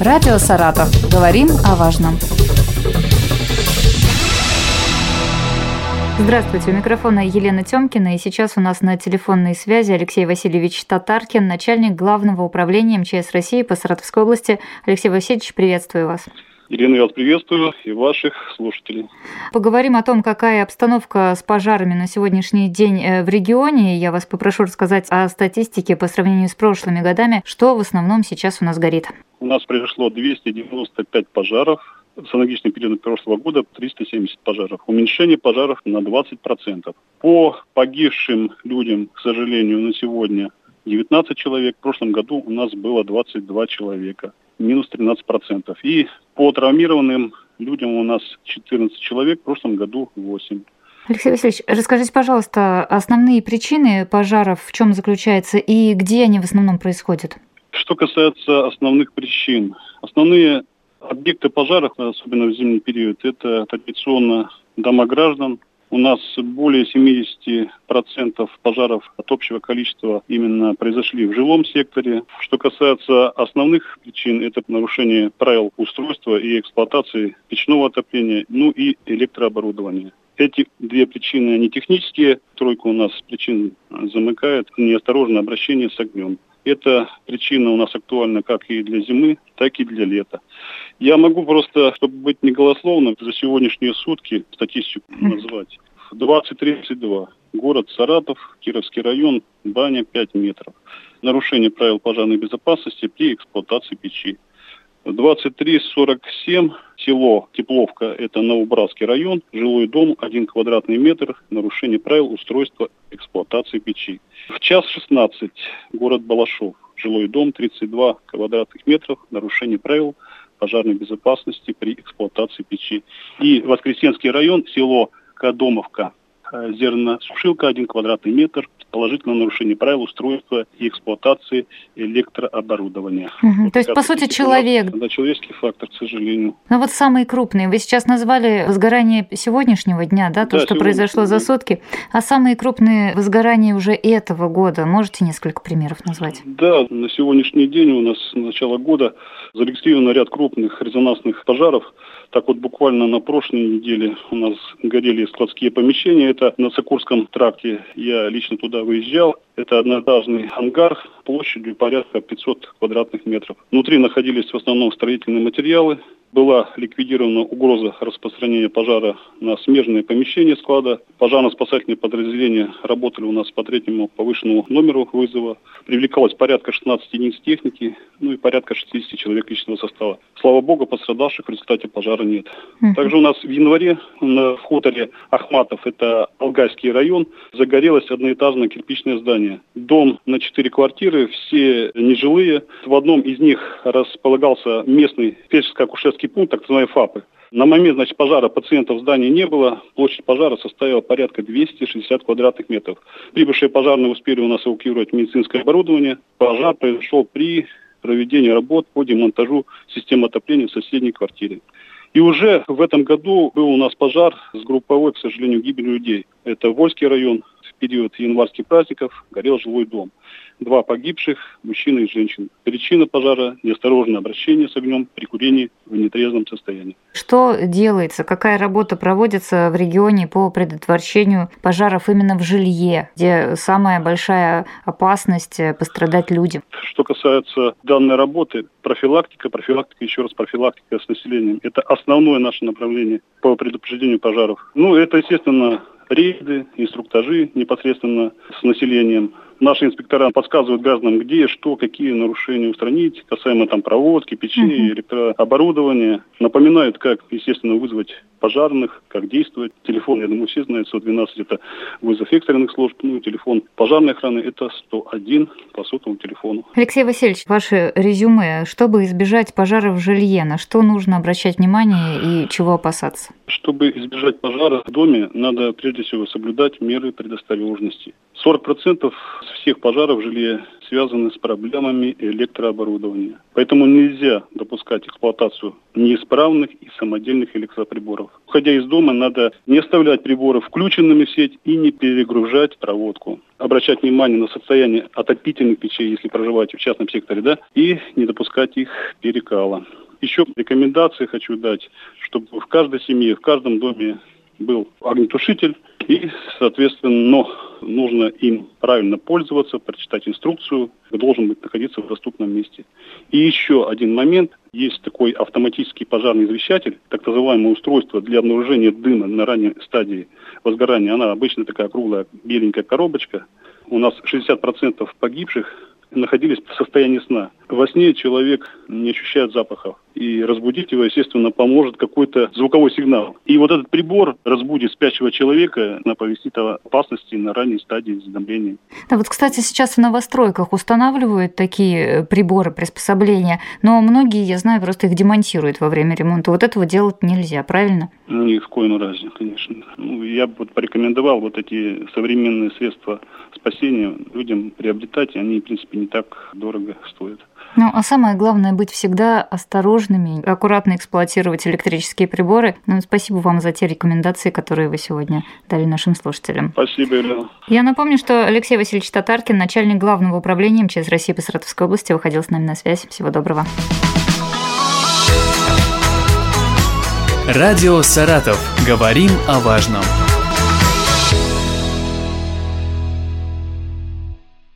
Радио «Саратов». Говорим о важном. Здравствуйте, у микрофона Елена Тёмкина, и сейчас у нас на телефонной связи Алексей Васильевич Татаркин, начальник Главного управления МЧС России по Саратовской области. Алексей Васильевич, приветствую вас. Елена, я вас приветствую и ваших слушателей. Поговорим о том, какая обстановка с пожарами на сегодняшний день э, в регионе. Я вас попрошу рассказать о статистике по сравнению с прошлыми годами. Что в основном сейчас у нас горит? У нас произошло 295 пожаров, с аналогичным периодом прошлого года 370 пожаров. Уменьшение пожаров на 20%. По погибшим людям, к сожалению, на сегодня 19 человек. В прошлом году у нас было 22 человека. Минус 13%. И по травмированным людям у нас 14 человек. В прошлом году 8. Алексей Васильевич, расскажите, пожалуйста, основные причины пожаров в чем заключаются и где они в основном происходят? Что касается основных причин, основные Объекты пожаров, особенно в зимний период, это традиционно дома граждан. У нас более 70% пожаров от общего количества именно произошли в жилом секторе. Что касается основных причин, это нарушение правил устройства и эксплуатации печного отопления, ну и электрооборудования. Эти две причины, они технические. Тройку у нас причин замыкает неосторожное обращение с огнем. Эта причина у нас актуальна как и для зимы, так и для лета. Я могу просто, чтобы быть неголословным, за сегодняшние сутки статистику назвать. 2032. Город Саратов, Кировский район, баня 5 метров. Нарушение правил пожарной безопасности при эксплуатации печи. 2347, село Тепловка, это Новобратский район, жилой дом, 1 квадратный метр, нарушение правил устройства эксплуатации печи. В час 16, город Балашов, жилой дом, 32 квадратных метров, нарушение правил пожарной безопасности при эксплуатации печи. И Воскресенский район, село Кадомовка, э, зерносушилка, 1 квадратный метр, положительное нарушение правил устройства и эксплуатации электрооборудования. Угу. Вот То есть, по сути, человек. Да, человеческий фактор, к сожалению. Ну вот самые крупные. Вы сейчас назвали возгорание сегодняшнего дня, да, то, да, что произошло за сутки. А самые крупные возгорания уже этого года. Можете несколько примеров назвать? Да, на сегодняшний день у нас с начала года зарегистрирован ряд крупных резонансных пожаров. Так вот, буквально на прошлой неделе у нас горели складские помещения. Это на Сокурском тракте. Я лично туда выезжал. Это одноэтажный ангар площадью порядка 500 квадратных метров. Внутри находились в основном строительные материалы, была ликвидирована угроза распространения пожара на смежные помещения склада. Пожарно-спасательные подразделения работали у нас по третьему повышенному номеру вызова. Привлекалось порядка 16 единиц техники, ну и порядка 60 человек личного состава. Слава богу, пострадавших в результате пожара нет. Uh-huh. Также у нас в январе на хуторе Ахматов, это Алгайский район, загорелось одноэтажное кирпичное здание. Дом на 4 квартиры, все нежилые. В одном из них располагался местный фельдшерско-акушерский диагностический пункт, так называемые ФАПы. На момент значит, пожара пациентов в здании не было. Площадь пожара составила порядка 260 квадратных метров. Прибывшие пожарные успели у нас эвакуировать медицинское оборудование. Пожар произошел при проведении работ по демонтажу системы отопления в соседней квартире. И уже в этом году был у нас пожар с групповой, к сожалению, гибелью людей. Это Вольский район. Период январских праздников горел жилой дом два погибших, мужчина и женщина. Причина пожара – неосторожное обращение с огнем при курении в нетрезвом состоянии. Что делается, какая работа проводится в регионе по предотвращению пожаров именно в жилье, где самая большая опасность пострадать людям? Что касается данной работы, профилактика, профилактика, еще раз профилактика с населением – это основное наше направление по предупреждению пожаров. Ну, это, естественно, рейды, инструктажи непосредственно с населением. Наши инспектора подсказывают гражданам, где, что, какие нарушения устранить, касаемо там проводки, печей, uh-huh. электрооборудования. Напоминают, как, естественно, вызвать пожарных, как действовать. Телефон, я думаю, все знают, 112 это вызов экстренных служб, ну и телефон пожарной охраны это 101 по сотовому телефону. Алексей Васильевич, ваше резюме, чтобы избежать пожара в жилье, на что нужно обращать внимание и чего опасаться? Чтобы избежать пожара в доме, надо прежде всего соблюдать меры предосторожности. 40% всех пожаров в жилье связаны с проблемами электрооборудования. Поэтому нельзя допускать эксплуатацию неисправных и самодельных электроприборов. Уходя из дома, надо не оставлять приборы включенными в сеть и не перегружать проводку. Обращать внимание на состояние отопительных печей, если проживаете в частном секторе, да, и не допускать их перекала. Еще рекомендации хочу дать, чтобы в каждой семье, в каждом доме был огнетушитель, и, соответственно, но нужно им правильно пользоваться, прочитать инструкцию, должен быть находиться в доступном месте. И еще один момент. Есть такой автоматический пожарный извещатель, так называемое устройство для обнаружения дыма на ранней стадии возгорания. Она обычно такая круглая беленькая коробочка. У нас 60% погибших находились в состоянии сна. Во сне человек не ощущает запахов. И разбудить его, естественно, поможет какой-то звуковой сигнал. И вот этот прибор разбудит спящего человека, оповестит о опасности на ранней стадии задымления. Да, вот, кстати, сейчас в новостройках устанавливают такие э, приборы, приспособления, но многие, я знаю, просто их демонтируют во время ремонта. Вот этого делать нельзя, правильно? Ни в коем разе, конечно. Ну, я бы вот порекомендовал вот эти современные средства спасения людям приобретать, и они, в принципе, не так дорого стоят. Ну, а самое главное быть всегда осторожными, аккуратно эксплуатировать электрические приборы. Ну, спасибо вам за те рекомендации, которые вы сегодня дали нашим слушателям. Спасибо, Елена. Я напомню, что Алексей Васильевич Татаркин, начальник главного управления МЧС России по Саратовской области, выходил с нами на связь. Всего доброго. Радио «Саратов». Говорим о важном.